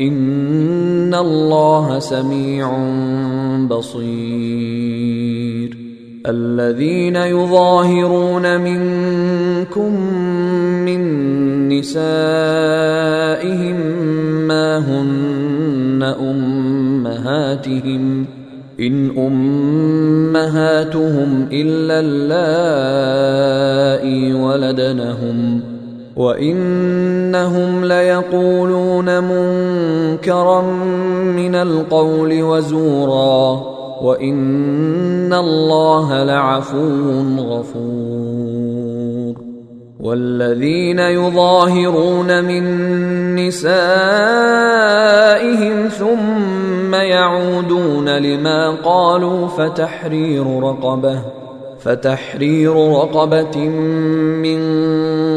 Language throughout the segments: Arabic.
إن الله سميع بصير الذين يظاهرون منكم من نسائهم ما هن أمهاتهم إن أمهاتهم إلا اللائي ولدنهم ۖ وإنهم ليقولون منكرا من القول وزورا وإن الله لعفو غفور والذين يظاهرون من نسائهم ثم يعودون لما قالوا فتحرير رقبة فتحرير رقبة من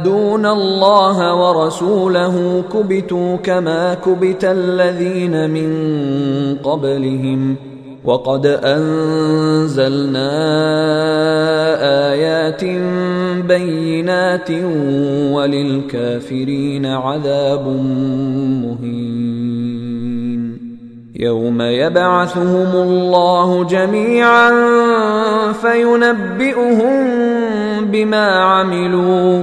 يحادون الله ورسوله كبتوا كما كبت الذين من قبلهم ۖ وقد انزلنا ايات بينات وللكافرين عذاب مهين يوم يبعثهم الله جميعا فينبئهم بما عملوا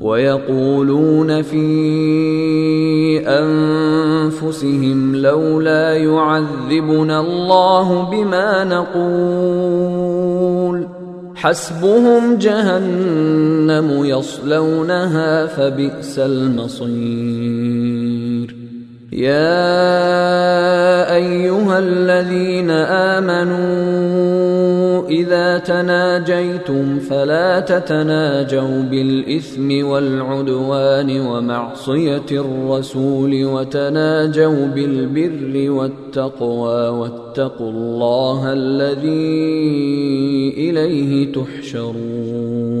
ويقولون في أنفسهم لولا يعذبنا الله بما نقول. حسبهم جهنم يصلونها فبئس المصير. يا أيها الذين آمنوا اذا تناجيتم فلا تتناجوا بالإثم والعدوان ومعصية الرسول وتناجوا بالبر والتقوى واتقوا الله الذي إليه تحشرون.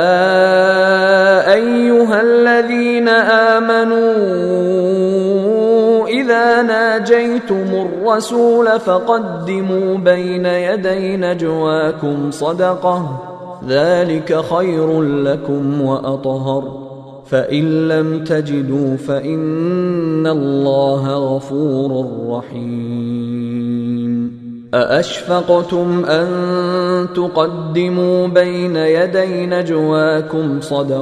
الرسول فقدموا بين يدي نجواكم صدقة. ذلك خير لكم وأطهر. فإن لم تجدوا فإن الله غفور رحيم. أأشفقتم أن تقدموا بين يدي نجواكم صدقات؟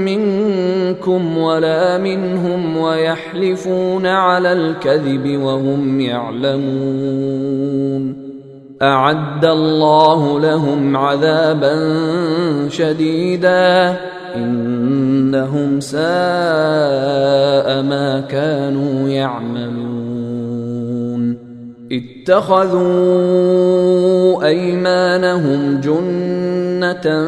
منكم ولا منهم ويحلفون على الكذب وهم يعلمون. أعد الله لهم عذابا شديدا. إنهم ساء ما كانوا يعملون. اتخذوا أيمانهم جنة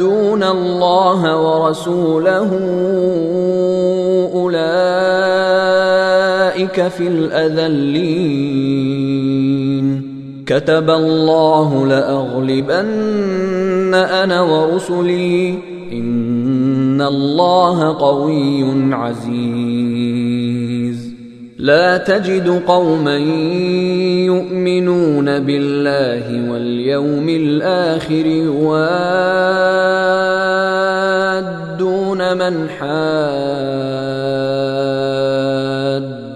يحادون الله ورسوله أولئك في الأذلين. كتب الله لأغلبن أنا ورسلي. إن الله قوي عزيز. لا تجد قوما يؤمنون بالله واليوم الآخر يوادون من حاد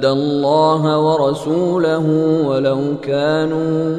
الله ورسوله ولو كانوا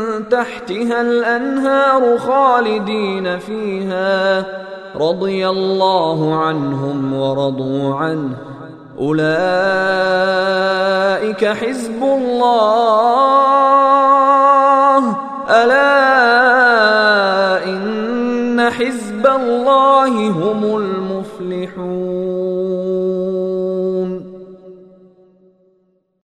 تحتها الأنهار خالدين فيها. رضي الله عنهم ورضوا عنه. أولئك حزب الله. ألا إن حزب الله هم المؤمنون